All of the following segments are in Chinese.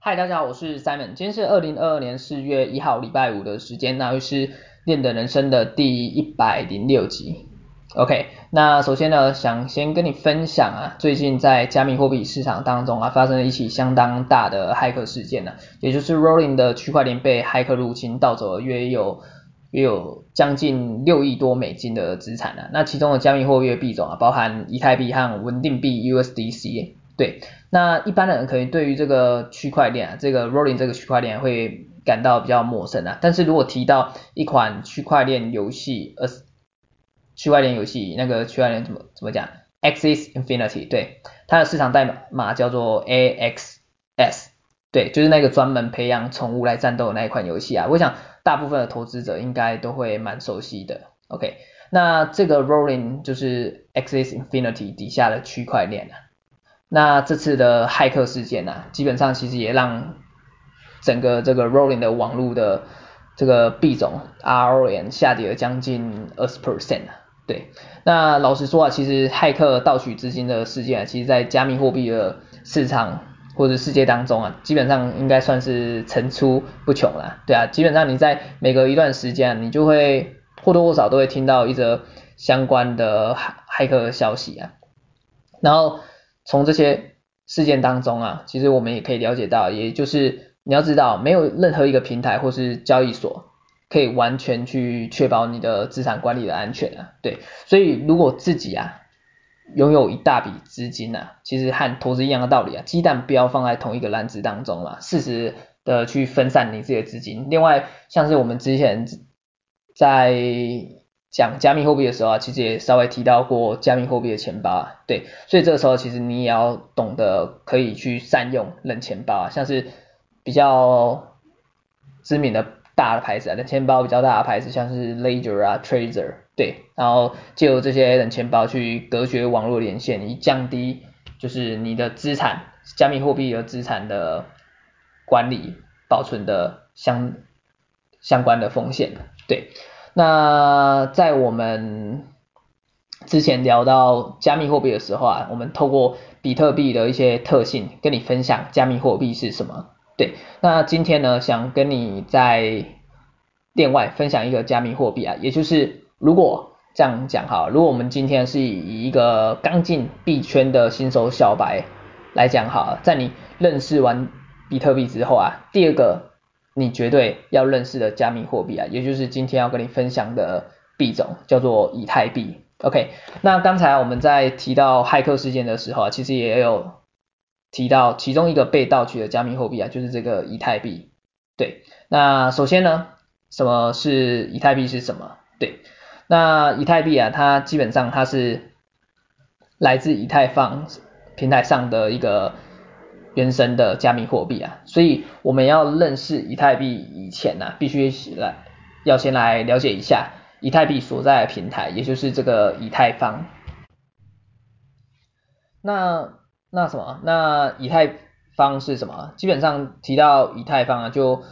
嗨，大家好，我是 Simon，今天是二零二二年四月一号礼拜五的时间，那又是练的人生的第一百零六集。OK，那首先呢，想先跟你分享啊，最近在加密货币市场当中啊，发生了一起相当大的骇客事件呢、啊，也就是 Rolling 的区块链被骇客入侵，盗走了约有约有将近六亿多美金的资产啊，那其中的加密货币的币种啊，包含以太币和稳定币 USDC。对，那一般人可能对于这个区块链啊，这个 Rolling 这个区块链会感到比较陌生啊。但是如果提到一款区块链游戏，呃，区块链游戏那个区块链怎么怎么讲，Axis Infinity，对，它的市场代码叫做 AXS，对，就是那个专门培养宠物来战斗的那一款游戏啊。我想大部分的投资者应该都会蛮熟悉的。OK，那这个 Rolling 就是 Axis Infinity 底下的区块链啊。那这次的骇客事件啊，基本上其实也让整个这个 Rolling 的网络的这个币种 RON 下跌了将近二十 percent 啊。对，那老实说啊，其实骇客盗取资金的事件啊，其实在加密货币的市场或者世界当中啊，基本上应该算是层出不穷了。对啊，基本上你在每隔一段时间，你就会或多或少都会听到一则相关的骇客消息啊，然后。从这些事件当中啊，其实我们也可以了解到，也就是你要知道，没有任何一个平台或是交易所可以完全去确保你的资产管理的安全啊。对，所以如果自己啊拥有一大笔资金啊，其实和投资一样的道理啊，鸡蛋不要放在同一个篮子当中嘛，适时的去分散你自己的资金。另外，像是我们之前在讲加密货币的时候啊，其实也稍微提到过加密货币的钱包啊，对，所以这个时候其实你也要懂得可以去善用冷钱包，像是比较知名的大的牌子啊，冷钱包比较大的牌子像是 Ledger 啊、Trezor，对，然后借由这些冷钱包去隔绝网络连线，以降低就是你的资产加密货币的资产的管理保存的相相关的风险，对。那在我们之前聊到加密货币的时候啊，我们透过比特币的一些特性跟你分享加密货币是什么。对，那今天呢，想跟你在店外分享一个加密货币啊，也就是如果这样讲哈，如果我们今天是以一个刚进币圈的新手小白来讲哈，在你认识完比特币之后啊，第二个。你绝对要认识的加密货币啊，也就是今天要跟你分享的币种，叫做以太币。OK，那刚才我们在提到骇客事件的时候啊，其实也有提到其中一个被盗取的加密货币啊，就是这个以太币。对，那首先呢，什么是以太币是什么？对，那以太币啊，它基本上它是来自以太坊平台上的一个。原生的加密货币啊，所以我们要认识以太币以前呢、啊，必须来要先来了解一下以太币所在的平台，也就是这个以太坊。那那什么？那以太坊是什么？基本上提到以太坊啊，就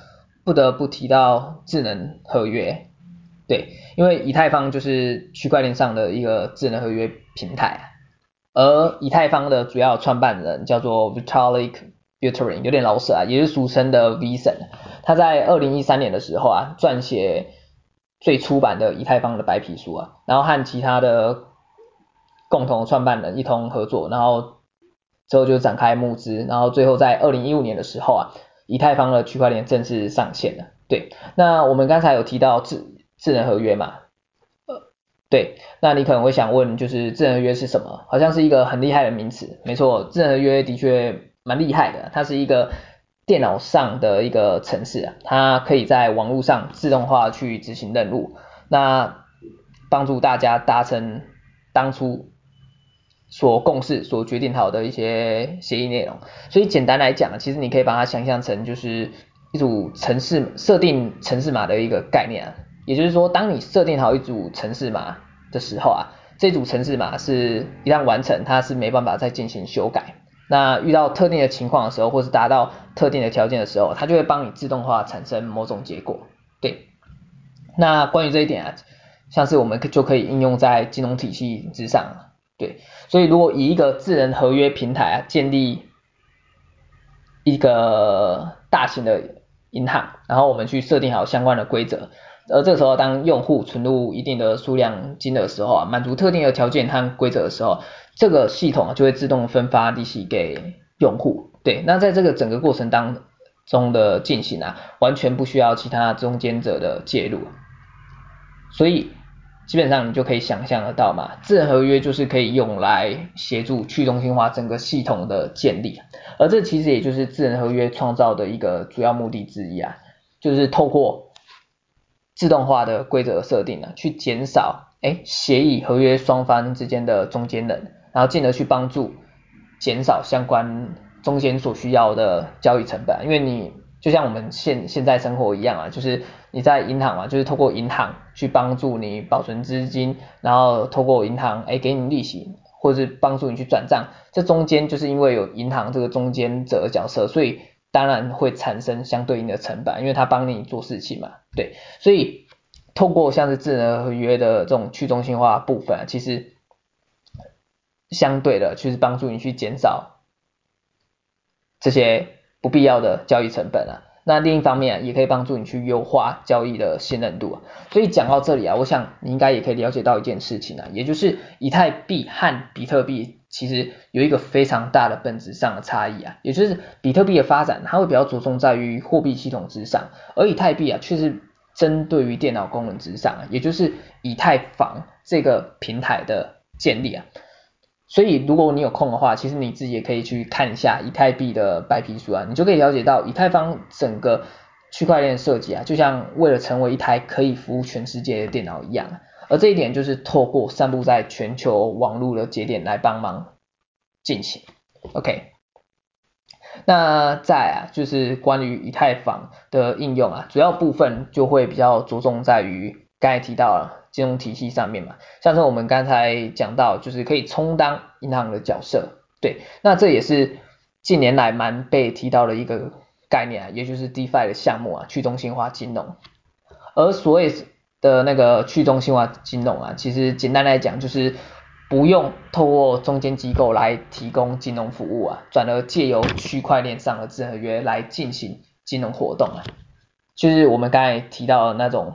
不得不提到智能合约，对，因为以太坊就是区块链上的一个智能合约平台。而以太坊的主要创办人叫做 Vitalik Buterin，有点老舍啊，也是俗称的 V 神。他在二零一三年的时候啊，撰写最初版的以太坊的白皮书啊，然后和其他的共同创办人一同合作，然后之后就展开募资，然后最后在二零一五年的时候啊，以太坊的区块链正式上线了。对，那我们刚才有提到智智能合约嘛？对，那你可能会想问，就是智能合约是什么？好像是一个很厉害的名词。没错，智能合约的确蛮厉害的，它是一个电脑上的一个程式啊，它可以在网络上自动化去执行任务，那帮助大家达成当初所共识、所决定好的一些协议内容。所以简单来讲，其实你可以把它想象成就是一组程式设定程式码的一个概念啊。也就是说，当你设定好一组程式码的时候啊，这组程式码是一旦完成，它是没办法再进行修改。那遇到特定的情况的时候，或是达到特定的条件的时候，它就会帮你自动化产生某种结果。对。那关于这一点啊，像是我们就可以应用在金融体系之上。对。所以如果以一个智能合约平台啊建立一个大型的银行，然后我们去设定好相关的规则，而这个时候当用户存入一定的数量金额的时候啊，满足特定的条件和规则的时候，这个系统就会自动分发利息给用户。对，那在这个整个过程当中的进行啊，完全不需要其他中间者的介入，所以基本上你就可以想象得到嘛，智能合约就是可以用来协助去中心化整个系统的建立，而这其实也就是智能合约创造的一个主要目的之一啊，就是透过自动化的规则设定啊，去减少哎协议合约双方之间的中间人，然后进而去帮助减少相关。中间所需要的交易成本，因为你就像我们现现在生活一样啊，就是你在银行嘛，就是透过银行去帮助你保存资金，然后透过银行哎给你利息，或者是帮助你去转账，这中间就是因为有银行这个中间者的角色，所以当然会产生相对应的成本，因为它帮你做事情嘛，对，所以透过像是智能合约的这种去中心化部分啊，其实相对的其实帮助你去减少。这些不必要的交易成本啊，那另一方面，也可以帮助你去优化交易的信任度啊。所以讲到这里啊，我想你应该也可以了解到一件事情啊，也就是以太币和比特币其实有一个非常大的本质上的差异啊，也就是比特币的发展它会比较着重在于货币系统之上，而以太币啊却是针对于电脑功能之上啊，也就是以太坊这个平台的建立啊。所以如果你有空的话，其实你自己也可以去看一下以太币的白皮书啊，你就可以了解到以太坊整个区块链设计啊，就像为了成为一台可以服务全世界的电脑一样，而这一点就是透过散布在全球网络的节点来帮忙进行。OK，那再啊就是关于以太坊的应用啊，主要部分就会比较着重在于刚才提到了。金融体系上面嘛，像是我们刚才讲到，就是可以充当银行的角色，对，那这也是近年来蛮被提到的一个概念啊，也就是 DeFi 的项目啊，去中心化金融。而所谓的那个去中心化金融啊，其实简单来讲就是不用透过中间机构来提供金融服务啊，转而借由区块链上的智能合约来进行金融活动啊，就是我们刚才提到的那种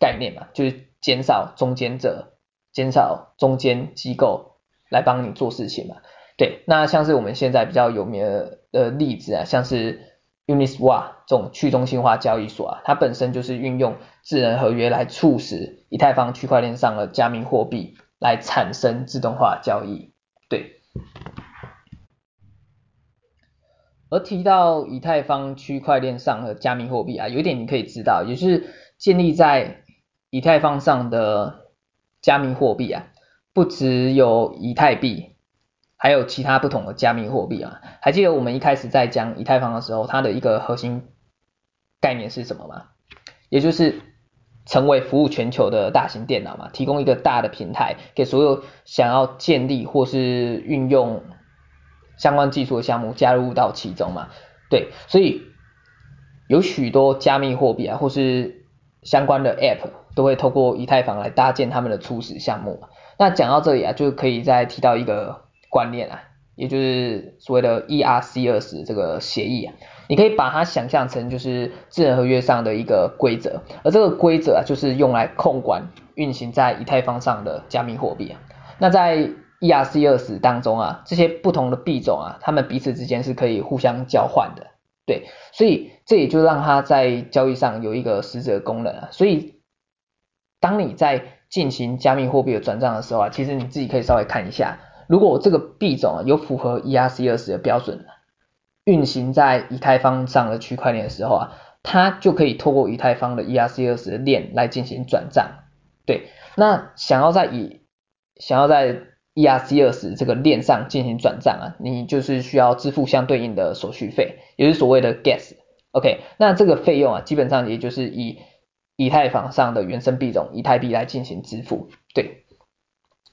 概念嘛，就是。减少中间者，减少中间机构来帮你做事情嘛。对，那像是我们现在比较有名的的例子啊，像是 Uniswap 这种去中心化交易所啊，它本身就是运用智能合约来促使以太坊区块链上的加密货币来产生自动化交易。对。而提到以太坊区块链上的加密货币啊，有一点你可以知道，也就是建立在以太坊上的加密货币啊，不只有以太币，还有其他不同的加密货币啊。还记得我们一开始在讲以太坊的时候，它的一个核心概念是什么吗？也就是成为服务全球的大型电脑嘛，提供一个大的平台，给所有想要建立或是运用相关技术的项目加入到其中嘛。对，所以有许多加密货币啊，或是相关的 App。都会透过以太坊来搭建他们的初始项目。那讲到这里啊，就可以再提到一个观念啊，也就是所谓的 ERC20 这个协议啊，你可以把它想象成就是智能合约上的一个规则，而这个规则啊，就是用来控管运行在以太坊上的加密货币啊。那在 ERC20 当中啊，这些不同的币种啊，它们彼此之间是可以互相交换的，对，所以这也就让它在交易上有一个实质功能啊，所以。当你在进行加密货币的转账的时候啊，其实你自己可以稍微看一下，如果这个币种啊有符合 ERC20 的标准，运行在以太坊上的区块链的时候啊，它就可以透过以太坊的 ERC20 的链来进行转账。对，那想要在以想要在 ERC20 这个链上进行转账啊，你就是需要支付相对应的手续费，也就是所谓的 Gas。OK，那这个费用啊，基本上也就是以以太坊上的原生币种以太币来进行支付，对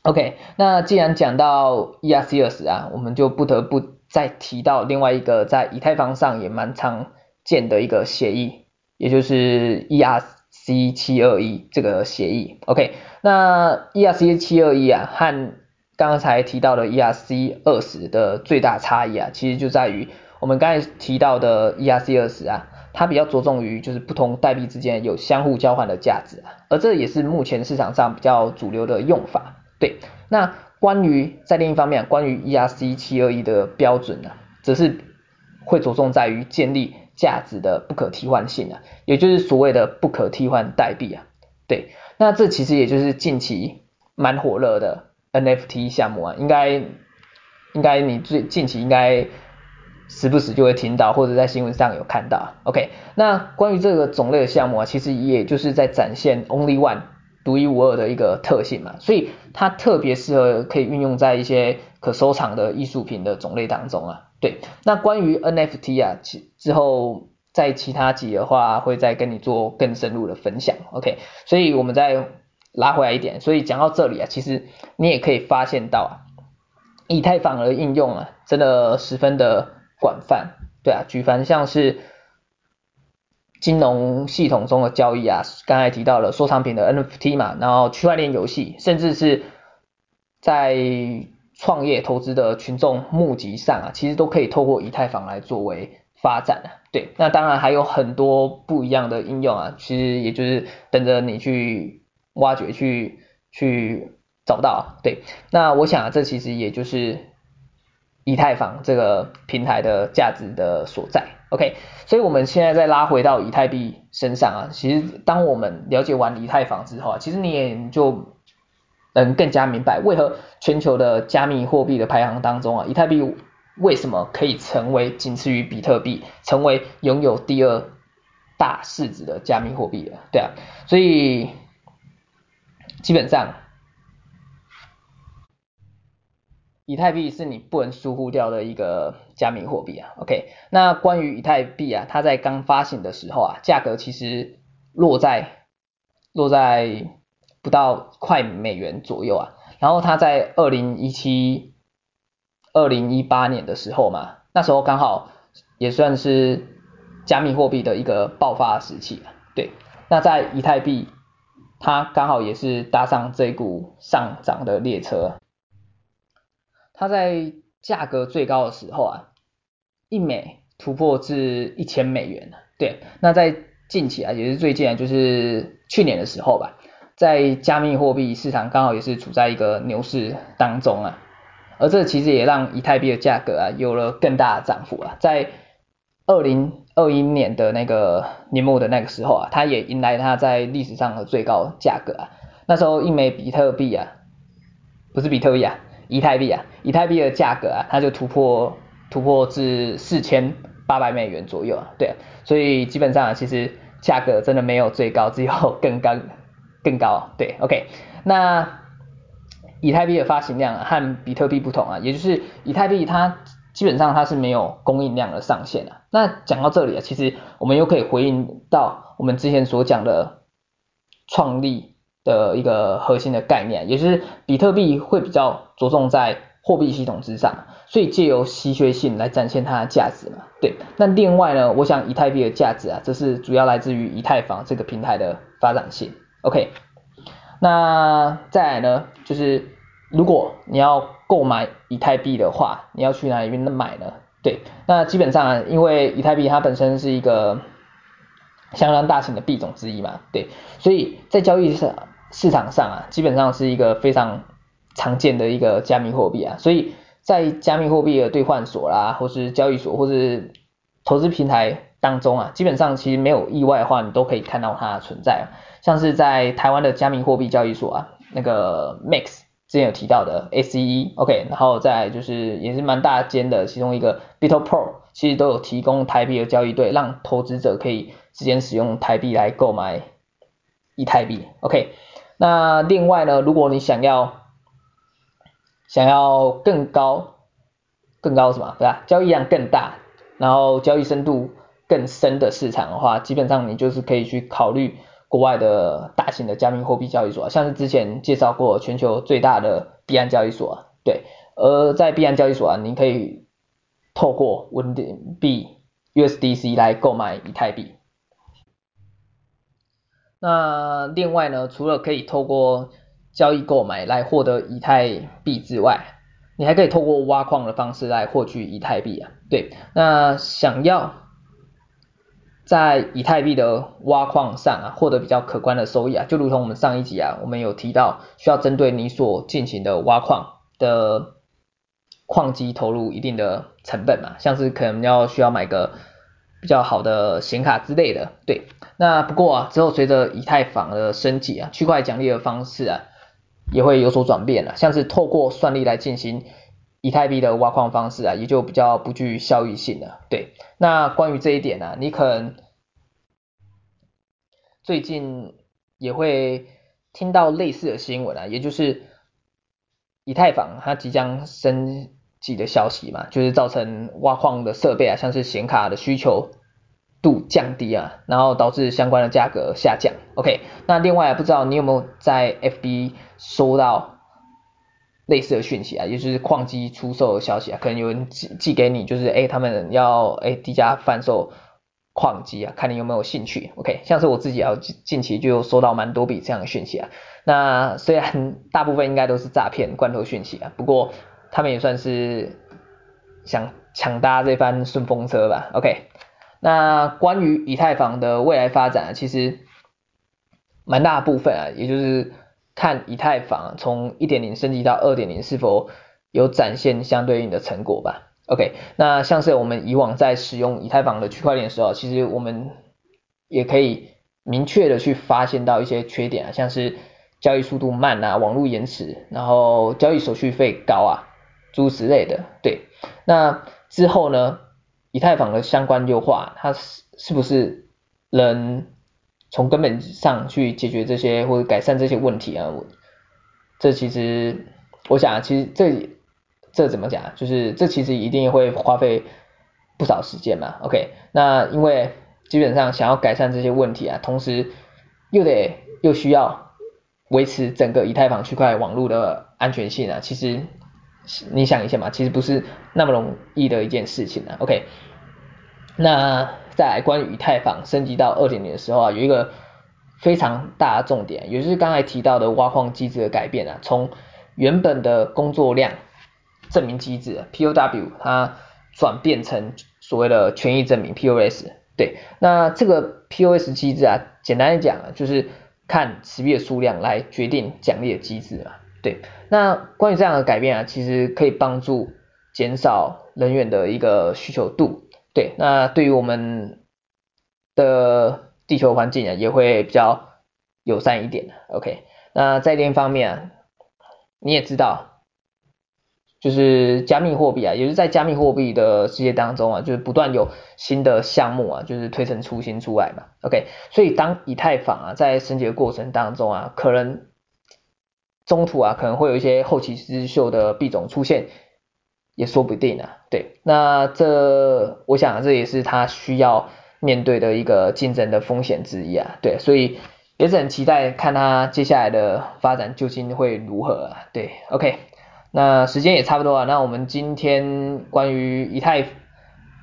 ，OK，那既然讲到 ERC20 啊，我们就不得不再提到另外一个在以太坊上也蛮常见的一个协议，也就是 ERC721 这个协议，OK，那 ERC721 啊和刚才提到的 ERC20 的最大差异啊，其实就在于我们刚才提到的 ERC 二十啊，它比较着重于就是不同代币之间有相互交换的价值啊，而这也是目前市场上比较主流的用法。对，那关于在另一方面，关于 ERC 七二一的标准呢，则是会着重在于建立价值的不可替换性啊，也就是所谓的不可替换代币啊。对，那这其实也就是近期蛮火热的 NFT 项目啊，应该应该你最近期应该时不时就会听到，或者在新闻上有看到。OK，那关于这个种类的项目啊，其实也就是在展现 Only One 独一无二的一个特性嘛，所以它特别适合可以运用在一些可收藏的艺术品的种类当中啊。对，那关于 NFT 啊，其之后。在其他集的话，会再跟你做更深入的分享，OK？所以我们再拉回来一点，所以讲到这里啊，其实你也可以发现到啊，以太坊的应用啊，真的十分的广泛，对啊，举凡像是金融系统中的交易啊，刚才提到了收藏品的 NFT 嘛，然后区块链游戏，甚至是在创业投资的群众募集上啊，其实都可以透过以太坊来作为发展啊。对，那当然还有很多不一样的应用啊，其实也就是等着你去挖掘、去去找到。对，那我想啊，这其实也就是以太坊这个平台的价值的所在。OK，所以我们现在再拉回到以太币身上啊，其实当我们了解完以太坊之后啊，其实你也就能更加明白为何全球的加密货币的排行当中啊，以太币。为什么可以成为仅次于比特币，成为拥有第二大市值的加密货币了？对啊，所以基本上，以太币是你不能疏忽掉的一个加密货币啊。OK，那关于以太币啊，它在刚发行的时候啊，价格其实落在落在不到快美元左右啊，然后它在二零一七。二零一八年的时候嘛，那时候刚好也算是加密货币的一个爆发时期，对。那在以太币，它刚好也是搭上这股上涨的列车。它在价格最高的时候啊，一美突破至一千美元，对。那在近期啊，也是最近啊，就是去年的时候吧，在加密货币市场刚好也是处在一个牛市当中啊。而这其实也让以太币的价格啊有了更大的涨幅啊，在二零二一年的那个年末的那个时候啊，它也迎来它在历史上的最高价格啊。那时候一枚比特币啊，不是比特币啊，以太币啊，以太币的价格啊，它就突破突破至四千八百美元左右啊。对啊，所以基本上啊，其实价格真的没有最高，只有更高更高。对，OK，那。以太币的发行量啊和比特币不同啊，也就是以太币它基本上它是没有供应量的上限啊。那讲到这里啊，其实我们又可以回应到我们之前所讲的创立的一个核心的概念，也就是比特币会比较着重在货币系统之上，所以借由稀缺性来展现它的价值嘛。对，那另外呢，我想以太币的价值啊，这是主要来自于以太坊这个平台的发展性。OK。那再来呢，就是如果你要购买以太币的话，你要去哪里买呢？对，那基本上，因为以太币它本身是一个相当大型的币种之一嘛，对，所以在交易市市场上啊，基本上是一个非常常见的一个加密货币啊，所以在加密货币的兑换所啦，或是交易所，或是投资平台当中啊，基本上其实没有意外的话，你都可以看到它的存在啊。像是在台湾的加密货币交易所啊，那个 Max 之前有提到的 SEE，OK，然后再就是也是蛮大间的，其中一个 BitoPro 其实都有提供台币的交易对，让投资者可以直接使用台币来购买以太币，OK。那另外呢，如果你想要想要更高更高什么对吧？交易量更大，然后交易深度更深的市场的话，基本上你就是可以去考虑。国外的大型的加密货币交易所，像是之前介绍过全球最大的币安交易所，对，而在币安交易所啊，你可以透过稳定币 USDC 来购买以太币。那另外呢，除了可以透过交易购买来获得以太币之外，你还可以透过挖矿的方式来获取以太币啊。对，那想要在以太币的挖矿上啊获得比较可观的收益啊，就如同我们上一集啊，我们有提到需要针对你所进行的挖矿的矿机投入一定的成本嘛，像是可能要需要买个比较好的显卡之类的。对，那不过啊之后随着以太坊的升级啊，区块奖励的方式啊也会有所转变了，像是透过算力来进行以太币的挖矿方式啊，也就比较不具效益性了。对，那关于这一点呢、啊，你可能最近也会听到类似的新闻啊，也就是以太坊它即将升级的消息嘛，就是造成挖矿的设备啊，像是显卡的需求度降低啊，然后导致相关的价格下降。OK，那另外不知道你有没有在 FB 收到？类似的讯息啊，也就是矿机出售的消息啊，可能有人寄寄给你，就是诶他们要诶低价贩售矿机啊，看你有没有兴趣。OK，像是我自己啊，近期就收到蛮多笔这样的讯息啊。那虽然大部分应该都是诈骗罐头讯息啊，不过他们也算是想抢搭这番顺风车吧。OK，那关于以太坊的未来发展，其实蛮大部分啊，也就是。看以太坊从一点零升级到二点零是否有展现相对应的成果吧。OK，那像是我们以往在使用以太坊的区块链的时候，其实我们也可以明确的去发现到一些缺点啊，像是交易速度慢啊，网络延迟，然后交易手续费高啊，诸如此类的。对，那之后呢，以太坊的相关优化，它是是不是能？从根本上去解决这些或者改善这些问题啊，我这其实我想，其实这这怎么讲？就是这其实一定会花费不少时间嘛。OK，那因为基本上想要改善这些问题啊，同时又得又需要维持整个以太坊区块网络的安全性啊，其实你想一下嘛，其实不是那么容易的一件事情啊。OK，那。再来关于以太坊升级到二点零的时候啊，有一个非常大的重点，也就是刚才提到的挖矿机制的改变啊，从原本的工作量证明机制 POW 它转变成所谓的权益证明 POS。对，那这个 POS 机制啊，简单来讲啊，就是看持币的数量来决定奖励的机制嘛。对，那关于这样的改变啊，其实可以帮助减少人员的一个需求度。对，那对于我们的地球环境啊，也会比较友善一点。OK，那在另一方面啊，你也知道，就是加密货币啊，也是在加密货币的世界当中啊，就是不断有新的项目啊，就是推陈出新出来嘛。OK，所以当以太坊啊在升级的过程当中啊，可能中途啊可能会有一些后起之秀的币种出现。也说不定啊，对，那这我想这也是他需要面对的一个竞争的风险之一啊，对，所以也是很期待看他接下来的发展究竟会如何啊，对，OK，那时间也差不多了，那我们今天关于以太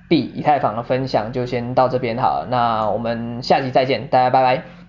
币、以太坊的分享就先到这边好了，那我们下期再见，大家拜拜。